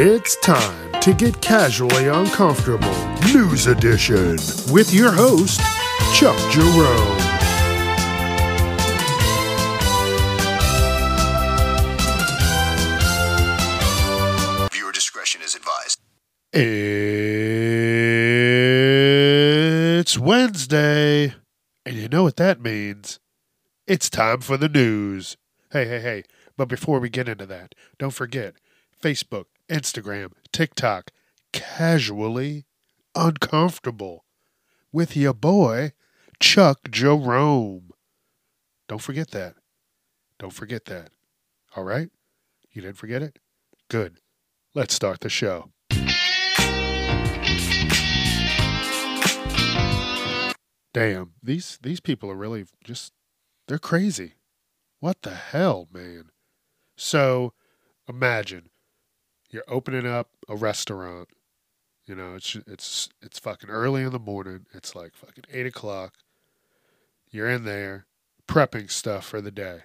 It's time to get casually uncomfortable. News edition with your host, Chuck Jerome. Viewer discretion is advised. It's Wednesday, and you know what that means. It's time for the news. Hey, hey, hey. But before we get into that, don't forget Facebook, Instagram, TikTok, casually uncomfortable with your boy, Chuck Jerome. Don't forget that. Don't forget that. All right? You didn't forget it? Good. Let's start the show. Damn, these these people are really just they're crazy. What the hell, man? So, imagine you're opening up a restaurant. You know, it's it's it's fucking early in the morning. It's like fucking eight o'clock. You're in there prepping stuff for the day,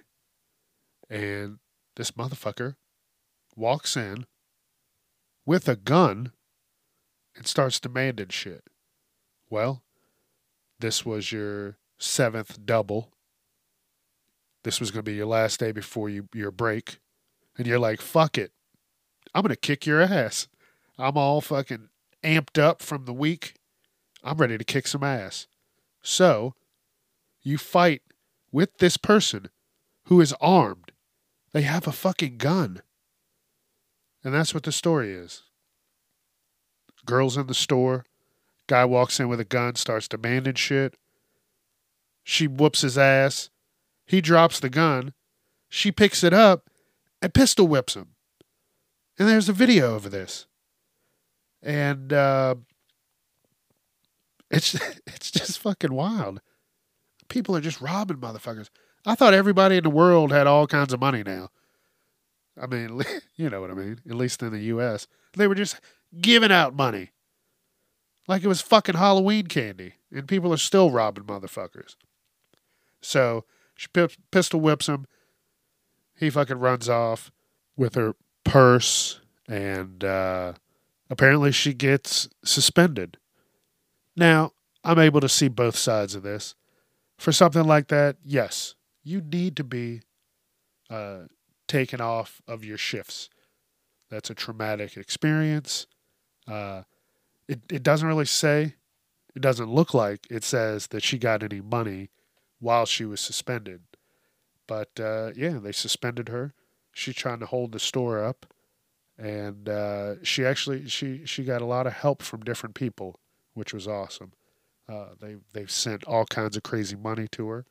and this motherfucker walks in with a gun and starts demanding shit. Well, this was your seventh double. This was going to be your last day before you, your break. And you're like, fuck it. I'm going to kick your ass. I'm all fucking amped up from the week. I'm ready to kick some ass. So, you fight with this person who is armed. They have a fucking gun. And that's what the story is. Girls in the store. Guy walks in with a gun, starts demanding shit. She whoops his ass. He drops the gun. She picks it up and pistol whips him. And there's a video of this. And uh, it's it's just fucking wild. People are just robbing motherfuckers. I thought everybody in the world had all kinds of money now. I mean, you know what I mean, at least in the US. They were just giving out money. Like it was fucking Halloween candy. And people are still robbing motherfuckers. So she pistol whips him. He fucking runs off with her purse. And uh, apparently she gets suspended. Now, I'm able to see both sides of this. For something like that, yes, you need to be uh, taken off of your shifts. That's a traumatic experience. Uh, it, it doesn't really say, it doesn't look like it says that she got any money while she was suspended. But uh, yeah, they suspended her. She's trying to hold the store up, and uh, she actually she she got a lot of help from different people, which was awesome. Uh, they they've sent all kinds of crazy money to her,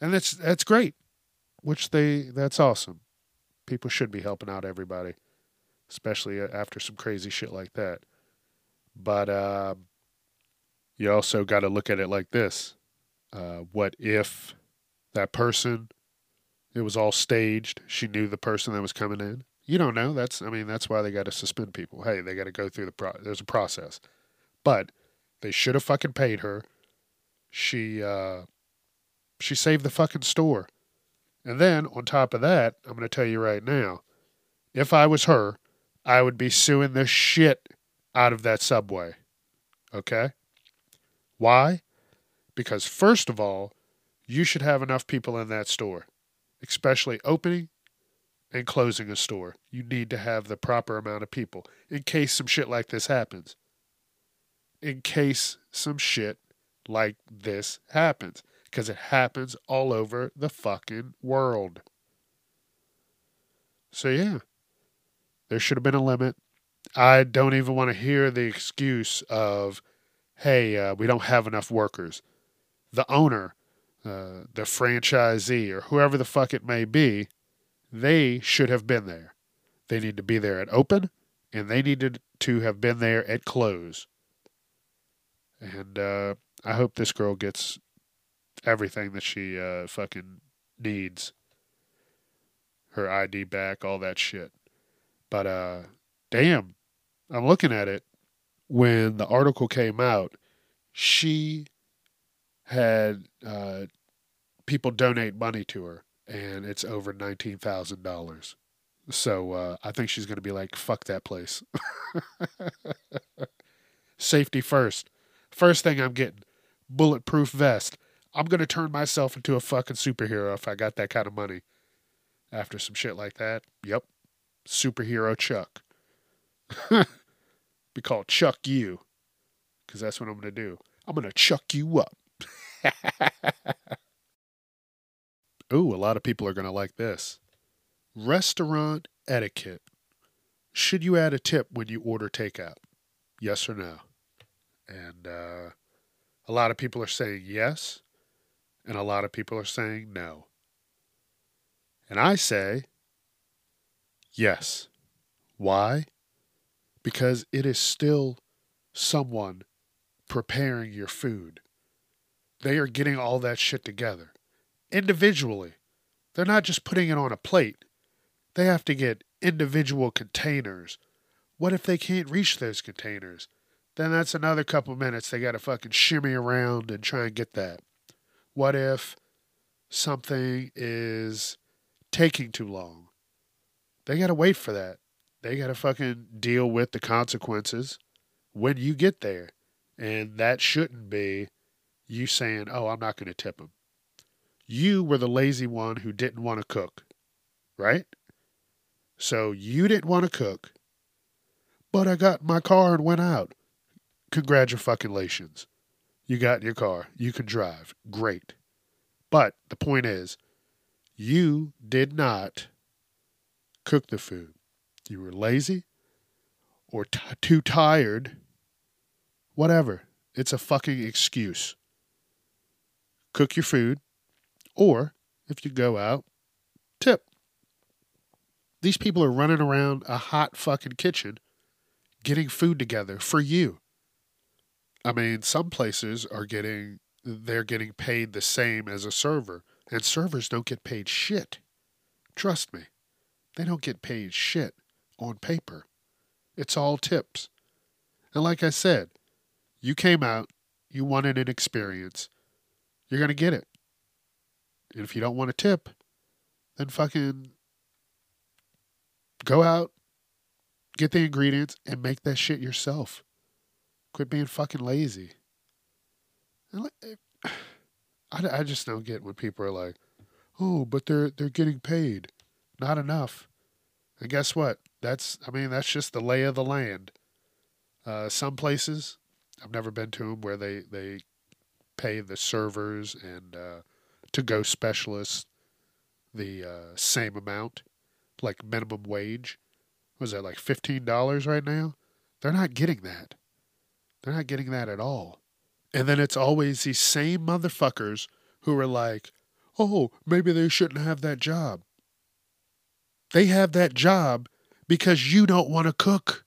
and that's that's great. Which they that's awesome. People should be helping out everybody, especially after some crazy shit like that. But uh, you also got to look at it like this: uh, What if that person? It was all staged. She knew the person that was coming in. You don't know. That's I mean that's why they got to suspend people. Hey, they got to go through the pro. There's a process, but they should have fucking paid her. She uh, she saved the fucking store. And then on top of that, I'm going to tell you right now, if I was her, I would be suing the shit out of that subway. Okay? Why? Because, first of all, you should have enough people in that store, especially opening and closing a store. You need to have the proper amount of people in case some shit like this happens. In case some shit like this happens. Because it happens all over the fucking world. So, yeah, there should have been a limit. I don't even want to hear the excuse of, hey, uh, we don't have enough workers. The owner, uh, the franchisee, or whoever the fuck it may be, they should have been there. They need to be there at open, and they needed to have been there at close. And uh, I hope this girl gets everything that she uh, fucking needs. Her ID back, all that shit. But uh, damn, I'm looking at it. When the article came out, she had uh, people donate money to her, and it's over nineteen thousand dollars. So uh, I think she's going to be like, fuck that place. Safety first. First thing I'm getting bulletproof vest. I'm going to turn myself into a fucking superhero if I got that kind of money. After some shit like that, yep. Superhero Chuck. be called Chuck You. Because that's what I'm going to do. I'm going to chuck you up. Ooh, a lot of people are going to like this. Restaurant etiquette. Should you add a tip when you order takeout? Yes or no? And uh, a lot of people are saying yes, and a lot of people are saying no. And I say yes. Why? Because it is still someone preparing your food. They are getting all that shit together individually. They're not just putting it on a plate. They have to get individual containers. What if they can't reach those containers? Then that's another couple minutes they got to fucking shimmy around and try and get that. What if something is taking too long? They got to wait for that. They got to fucking deal with the consequences when you get there. And that shouldn't be you saying, oh, I'm not going to tip them. You were the lazy one who didn't want to cook, right? So you didn't want to cook, but I got my car and went out. Congratulations. You got your car. You can drive. Great. But the point is, you did not cook the food. You were lazy or t- too tired. Whatever. It's a fucking excuse. Cook your food, or if you go out, tip. These people are running around a hot fucking kitchen getting food together for you. I mean, some places are getting they're getting paid the same as a server, and servers don't get paid shit. Trust me. They don't get paid shit on paper. It's all tips. And like I said, you came out, you wanted an experience. You're going to get it. And if you don't want a tip, then fucking go out, get the ingredients, and make that shit yourself. Quit being fucking lazy. I, I just don't get when people are like, "Oh, but they're they're getting paid, not enough." And guess what? That's I mean that's just the lay of the land. Uh, some places I've never been to them where they they pay the servers and uh, to go specialists the uh, same amount, like minimum wage. Was that like fifteen dollars right now? They're not getting that. They're not getting that at all. And then it's always these same motherfuckers who are like, oh, maybe they shouldn't have that job. They have that job because you don't want to cook.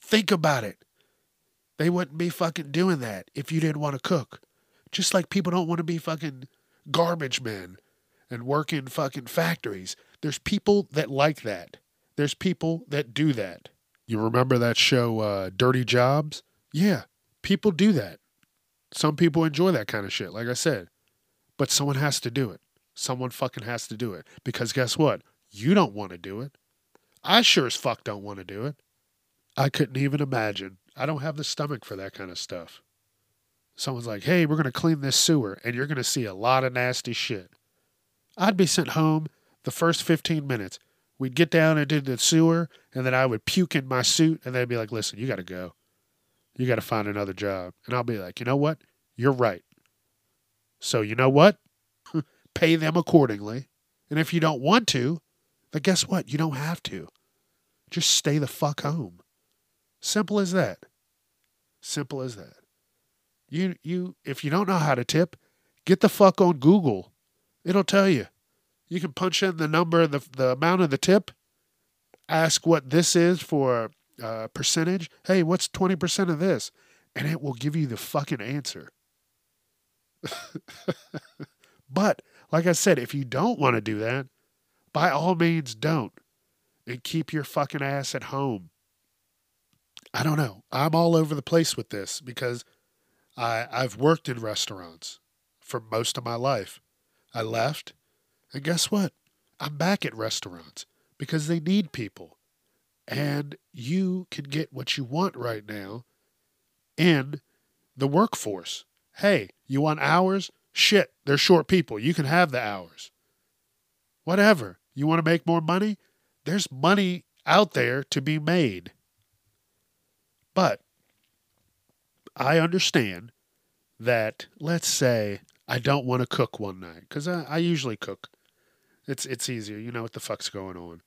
Think about it. They wouldn't be fucking doing that if you didn't want to cook. Just like people don't want to be fucking garbage men and work in fucking factories. There's people that like that. There's people that do that. You remember that show, uh, Dirty Jobs? Yeah, people do that. Some people enjoy that kind of shit, like I said. But someone has to do it. Someone fucking has to do it. Because guess what? You don't want to do it. I sure as fuck don't want to do it. I couldn't even imagine. I don't have the stomach for that kind of stuff. Someone's like, hey, we're going to clean this sewer, and you're going to see a lot of nasty shit. I'd be sent home the first 15 minutes. We'd get down into the sewer, and then I would puke in my suit, and they'd be like, listen, you got to go. You got to find another job. And I'll be like, you know what? You're right. So, you know what? Pay them accordingly. And if you don't want to, then guess what? You don't have to. Just stay the fuck home. Simple as that. Simple as that. You you if you don't know how to tip, get the fuck on Google. It'll tell you. You can punch in the number, the the amount of the tip. Ask what this is for uh, percentage. Hey, what's twenty percent of this? And it will give you the fucking answer. but like I said, if you don't want to do that, by all means don't. And keep your fucking ass at home. I don't know. I'm all over the place with this because I, I've worked in restaurants for most of my life. I left, and guess what? I'm back at restaurants because they need people. And you can get what you want right now in the workforce. Hey, you want hours? Shit, they're short people. You can have the hours. Whatever. You want to make more money? There's money out there to be made. But I understand that, let's say, I don't want to cook one night because I, I usually cook. It's it's easier. You know what the fuck's going on.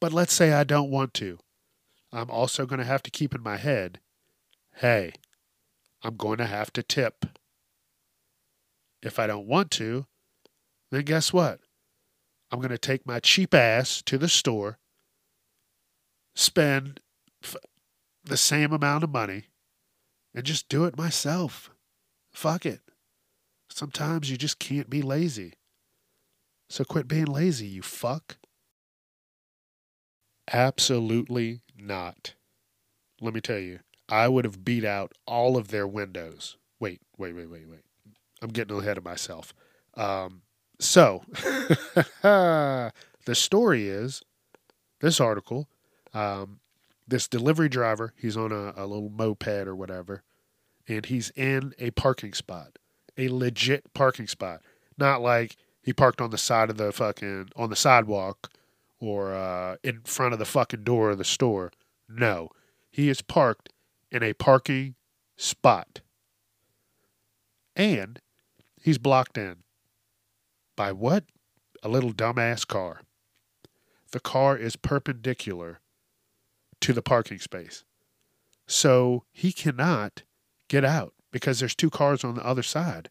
But let's say I don't want to. I'm also going to have to keep in my head, hey, I'm going to have to tip. If I don't want to, then guess what? I'm going to take my cheap ass to the store, spend f- the same amount of money, and just do it myself. Fuck it. Sometimes you just can't be lazy. So quit being lazy, you fuck. Absolutely not. Let me tell you, I would have beat out all of their windows. Wait, wait, wait, wait, wait. I'm getting ahead of myself. Um, so, the story is this article um, this delivery driver, he's on a, a little moped or whatever, and he's in a parking spot, a legit parking spot. Not like he parked on the side of the fucking, on the sidewalk or uh, in front of the fucking door of the store. No, he is parked in a parking spot. And he's blocked in by what? A little dumbass car. The car is perpendicular to the parking space. So he cannot get out because there's two cars on the other side.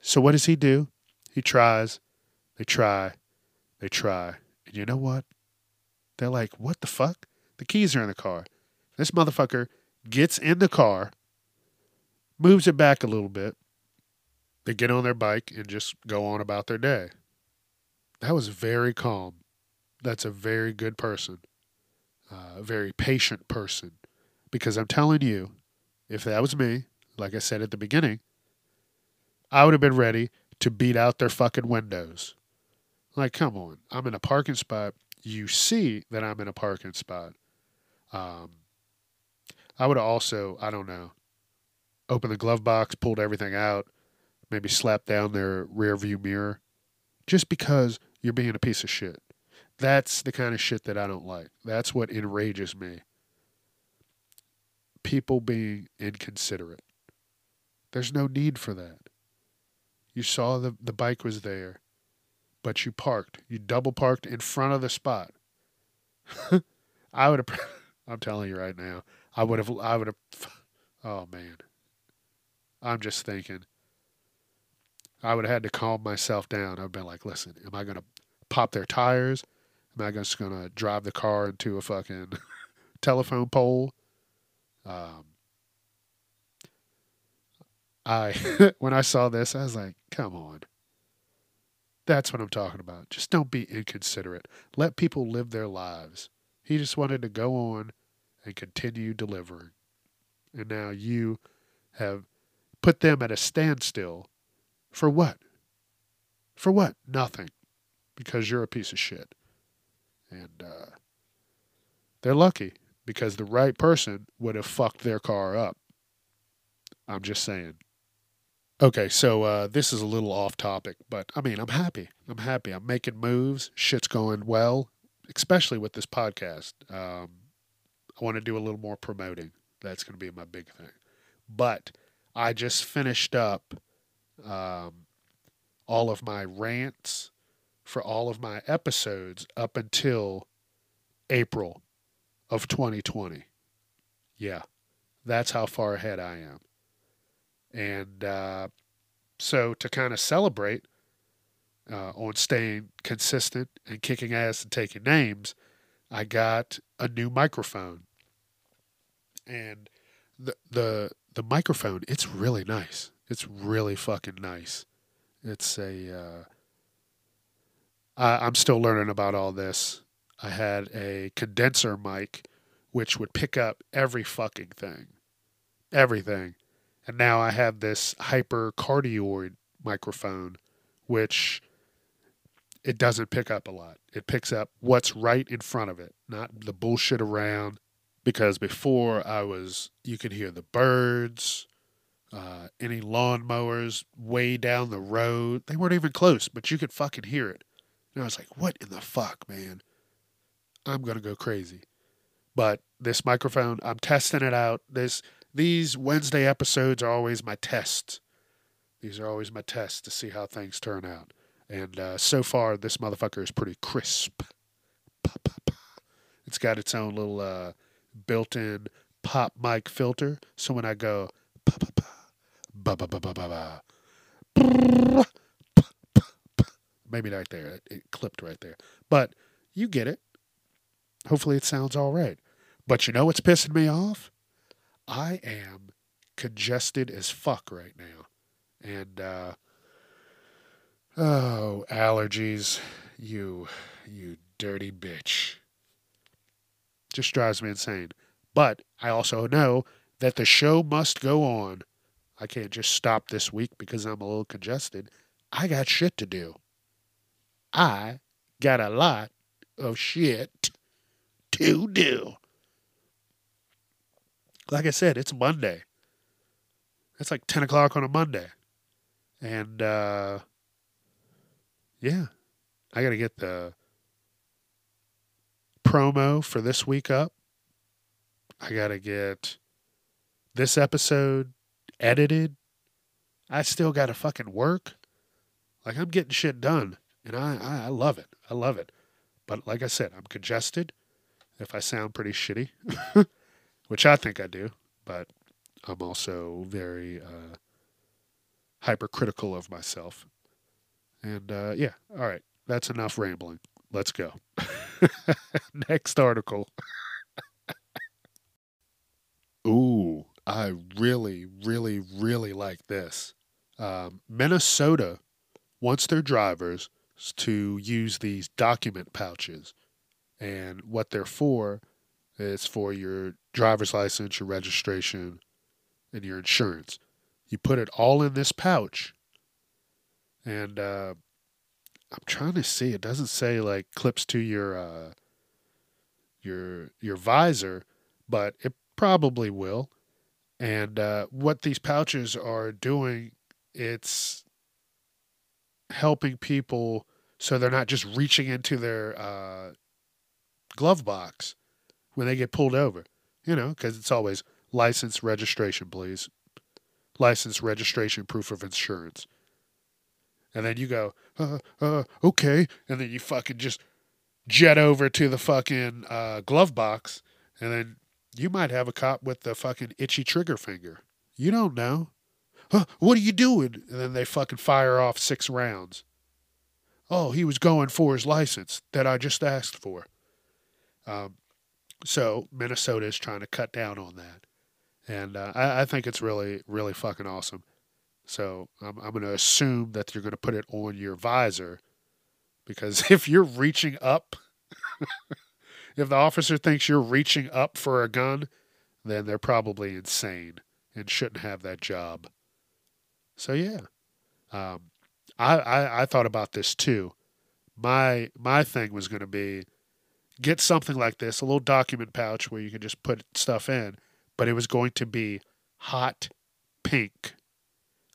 So what does he do? He tries, they try, they try. And you know what? They're like, what the fuck? The keys are in the car. This motherfucker gets in the car, moves it back a little bit. They get on their bike and just go on about their day. That was very calm. That's a very good person a very patient person. Because I'm telling you, if that was me, like I said at the beginning, I would have been ready to beat out their fucking windows. Like, come on, I'm in a parking spot. You see that I'm in a parking spot. Um, I would have also, I don't know, opened the glove box, pulled everything out, maybe slapped down their rear view mirror, just because you're being a piece of shit. That's the kind of shit that I don't like. That's what enrages me. People being inconsiderate. There's no need for that. You saw the, the bike was there, but you parked. You double parked in front of the spot. I would have, I'm telling you right now, I would have, I would have, oh man. I'm just thinking. I would have had to calm myself down. I've been like, listen, am I going to pop their tires? Am just gonna drive the car into a fucking telephone pole? Um, I when I saw this, I was like, come on. That's what I'm talking about. Just don't be inconsiderate. Let people live their lives. He just wanted to go on and continue delivering. And now you have put them at a standstill for what? For what? Nothing. Because you're a piece of shit. And uh, they're lucky because the right person would have fucked their car up. I'm just saying. Okay, so uh, this is a little off topic, but I mean, I'm happy. I'm happy. I'm making moves. Shit's going well, especially with this podcast. Um, I want to do a little more promoting. That's going to be my big thing. But I just finished up um, all of my rants for all of my episodes up until April of 2020. Yeah, that's how far ahead I am. And uh, so to kind of celebrate uh, on staying consistent and kicking ass and taking names, I got a new microphone. And the the the microphone, it's really nice. It's really fucking nice. It's a uh, I'm still learning about all this. I had a condenser mic, which would pick up every fucking thing, everything. And now I have this hypercardioid microphone, which it doesn't pick up a lot. It picks up what's right in front of it, not the bullshit around. Because before I was, you could hear the birds, uh, any lawnmowers way down the road. They weren't even close, but you could fucking hear it. And I was like, what in the fuck, man? I'm going to go crazy. But this microphone, I'm testing it out. This these Wednesday episodes are always my tests. These are always my tests to see how things turn out. And uh, so far, this motherfucker is pretty crisp. It's got its own little uh, built-in pop mic filter. So when I go, ba ba ba ba ba ba, maybe right there, it, clipped right there. But you get it. Hopefully, it sounds all right. But you know what's pissing me off? I am congested as fuck right now. And, uh, oh, allergies. You, you dirty bitch. Just drives me insane. But I also know that the show must go on. I can't just stop this week because I'm a little congested. I got shit to do. I got a lot of shit to do. Like I said, it's Monday. It's like 10 o'clock on a Monday. And, uh, yeah, I got to get the promo for this week up. I got to get this episode edited. I still got to fucking work. Like, I'm getting shit done. And I, I, love it. I love it. But like I said, I'm congested. If I sound pretty shitty, which I think I do, but I'm also very uh, hypercritical of myself. And uh, yeah, all right, that's enough rambling. Let's go. Next article. Ooh, I really, really, really like this. Um, Minnesota wants their drivers to use these document pouches. And what they're for is for your driver's license, your registration, and your insurance. You put it all in this pouch. And uh, I'm trying to see. It doesn't say like clips to your uh, your your visor, but it probably will. And uh, what these pouches are doing, it's helping people so they're not just reaching into their uh, glove box when they get pulled over. You know, because it's always license registration, please. License registration, proof of insurance. And then you go, uh, uh, okay. And then you fucking just jet over to the fucking uh, glove box. And then you might have a cop with the fucking itchy trigger finger. You don't know. Huh, what are you doing? And then they fucking fire off six rounds. Oh, he was going for his license that I just asked for. Um, so Minnesota is trying to cut down on that, and uh, I, I, think it's really, really fucking awesome. So I'm, I'm going to assume that you're going to put it on your visor, because if you're reaching up, if the officer thinks you're reaching up for a gun, then they're probably insane and shouldn't have that job. So yeah, um, I, I I thought about this too. My my thing was going to be get something like this, a little document pouch where you can just put stuff in, but it was going to be hot pink.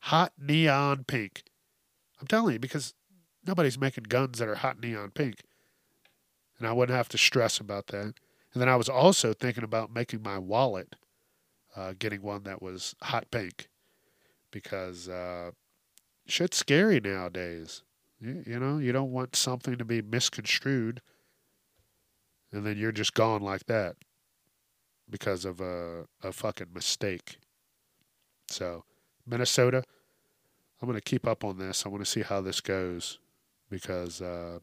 Hot neon pink. I'm telling you, because nobody's making guns that are hot neon pink. And I wouldn't have to stress about that. And then I was also thinking about making my wallet, uh, getting one that was hot pink. Because uh, shit's scary nowadays. You, you know, you don't want something to be misconstrued and then you're just gone like that because of a, a fucking mistake. So, Minnesota, I'm going to keep up on this. I want to see how this goes because uh,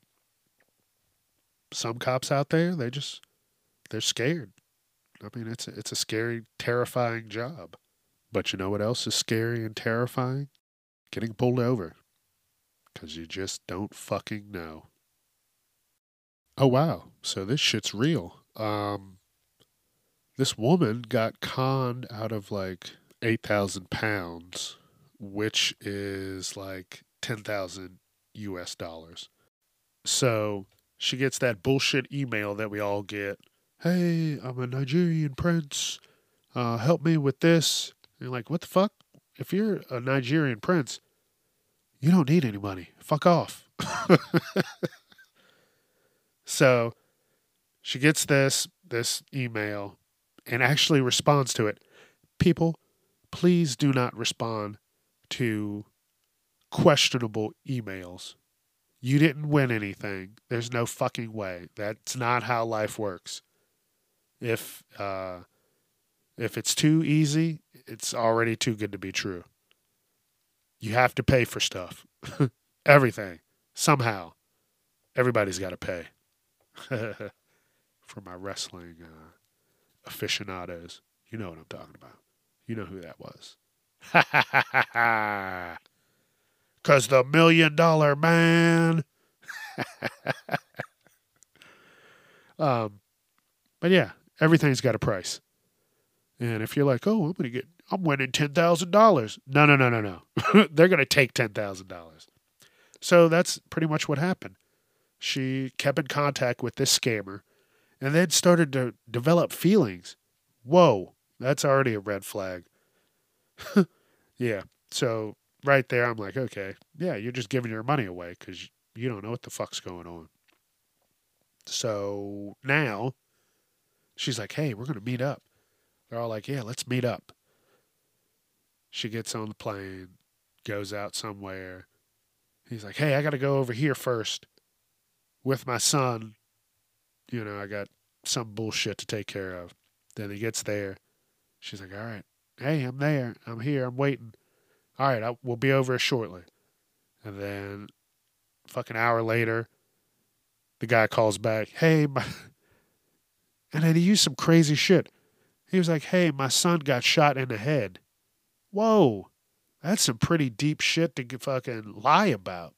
some cops out there, they just, they're scared. I mean, it's a, it's a scary, terrifying job. But you know what else is scary and terrifying? Getting pulled over. Because you just don't fucking know. Oh wow! So this shit's real. Um, this woman got conned out of like eight thousand pounds, which is like ten thousand U.S. dollars. So she gets that bullshit email that we all get. Hey, I'm a Nigerian prince. Uh, help me with this. And you're like, what the fuck? If you're a Nigerian prince, you don't need any money. Fuck off. so she gets this this email and actually responds to it. People, please do not respond to questionable emails. You didn't win anything. There's no fucking way. That's not how life works. If uh, if it's too easy, it's already too good to be true. You have to pay for stuff. Everything. Somehow. Everybody's got to pay. for my wrestling uh, aficionados. You know what I'm talking about. You know who that was. Ha ha ha ha ha. Cause the million dollar man. um, but yeah, everything's got a price. And if you're like, oh, I'm gonna get, I'm winning ten thousand dollars. No, no, no, no, no. They're gonna take ten thousand dollars. So that's pretty much what happened. She kept in contact with this scammer, and then started to develop feelings. Whoa, that's already a red flag. yeah. So right there, I'm like, okay, yeah, you're just giving your money away because you don't know what the fuck's going on. So now she's like, hey, we're going to meet up. They're all like, yeah, let's meet up. She gets on the plane, goes out somewhere. He's like, hey, I got to go over here first with my son. You know, I got some bullshit to take care of. Then he gets there. She's like, all right, hey, I'm there. I'm here. I'm waiting all right, I, we'll be over shortly. And then, fucking hour later, the guy calls back, hey, my... and then he used some crazy shit. He was like, hey, my son got shot in the head. Whoa, that's some pretty deep shit to fucking lie about.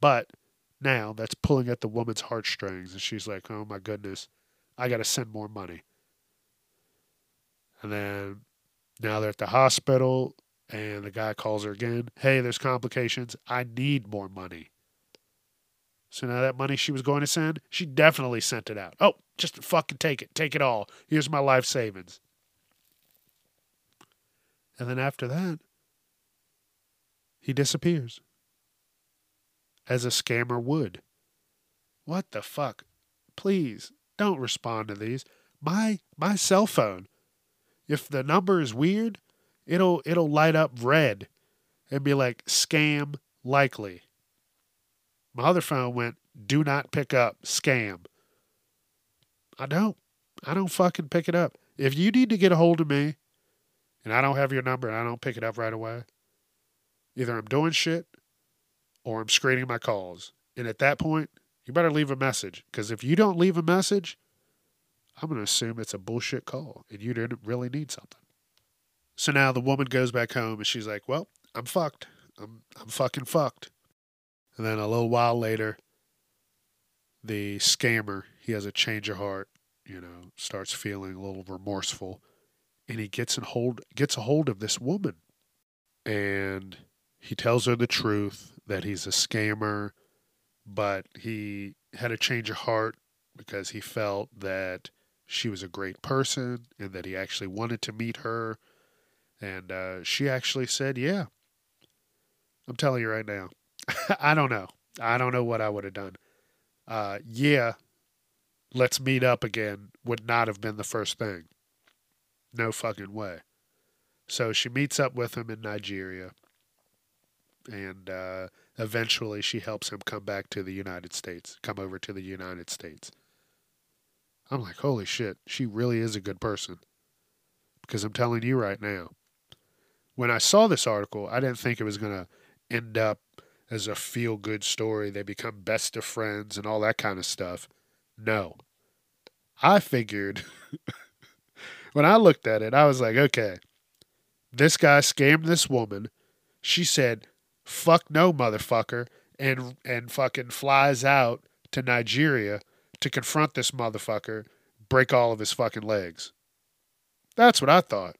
But now that's pulling at the woman's heartstrings, and she's like, oh my goodness, I got to send more money. And then now they're at the hospital. And the guy calls her again. Hey, there's complications. I need more money. So now that money she was going to send, she definitely sent it out. Oh, just fucking take it. Take it all. Here's my life savings. And then after that, he disappears. As a scammer would. What the fuck? Please don't respond to these. My my cell phone. If the number is weird, it'll it'll light up red and be like scam likely. My other phone went do not pick up scam. I don't. I don't fucking pick it up. If you need to get a hold of me and I don't have your number and I don't pick it up right away, either I'm doing shit or I'm screening my calls. And at that point, you better leave a message because if you don't leave a message, I'm going to assume it's a bullshit call and you didn't really need something. So now the woman goes back home and she's like, "Well, I'm fucked. I'm I'm fucking fucked." And then a little while later, the scammer, he has a change of heart, you know, starts feeling a little remorseful, and he gets a hold gets a hold of this woman. And he tells her the truth that he's a scammer, but he had a change of heart because he felt that she was a great person and that he actually wanted to meet her and uh, she actually said, Yeah. I'm telling you right now. I don't know. I don't know what I would have done. Uh, yeah, let's meet up again would not have been the first thing. No fucking way. So she meets up with him in Nigeria. And uh, eventually she helps him come back to the United States, come over to the United States. I'm like, holy shit, she really is a good person. Because I'm telling you right now, when I saw this article, I didn't think it was going to end up as a feel good story. They become best of friends and all that kind of stuff. No. I figured when I looked at it, I was like, okay, this guy scammed this woman. She said, fuck no, motherfucker, and, and fucking flies out to Nigeria to confront this motherfucker, break all of his fucking legs. That's what I thought.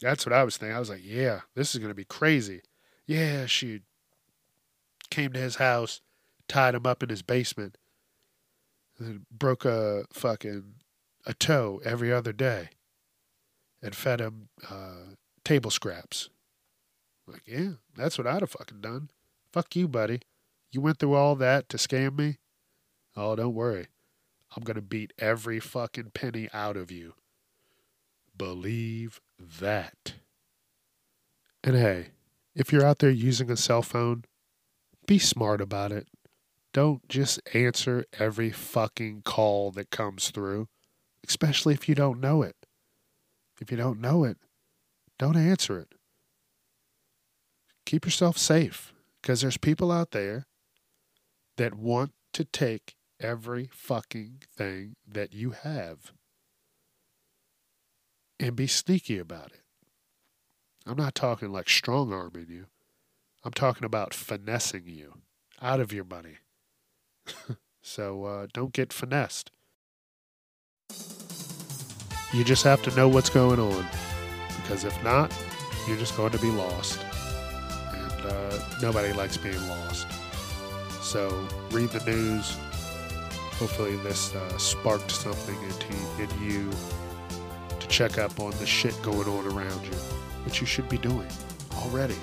That's what I was thinking. I was like, yeah, this is going to be crazy. Yeah, she came to his house, tied him up in his basement, and broke a fucking a toe every other day, and fed him uh, table scraps. Like, yeah, that's what I'd have fucking done. Fuck you, buddy. You went through all that to scam me? Oh, don't worry. I'm going to beat every fucking penny out of you. Believe that. And hey, if you're out there using a cell phone, be smart about it. Don't just answer every fucking call that comes through, especially if you don't know it. If you don't know it, don't answer it. Keep yourself safe because there's people out there that want to take every fucking thing that you have and be sneaky about it. I'm not talking like strong arming you. I'm talking about finessing you out of your money. so uh, don't get finessed. You just have to know what's going on. Because if not, you're just going to be lost. And uh, nobody likes being lost. So read the news. Hopefully, this uh, sparked something into in you check up on the shit going on around you, which you should be doing already.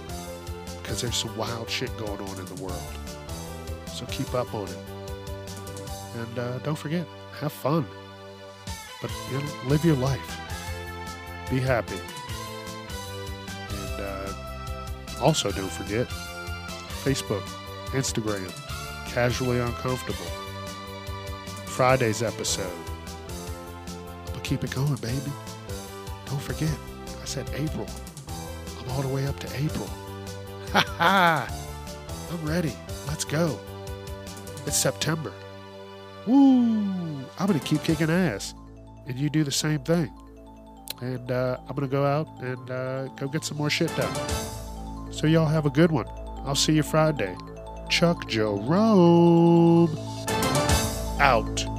Because there's some wild shit going on in the world. So keep up on it. And uh, don't forget, have fun. But you know, live your life. Be happy. And uh, also, don't forget Facebook, Instagram, Casually Uncomfortable. Friday's episode. But keep it going, baby. Don't forget, I said April. I'm all the way up to April. Ha ha! I'm ready. Let's go. It's September. Woo! I'm going to keep kicking ass. And you do the same thing. And uh, I'm going to go out and uh, go get some more shit done. So, y'all have a good one. I'll see you Friday. Chuck Jerome out.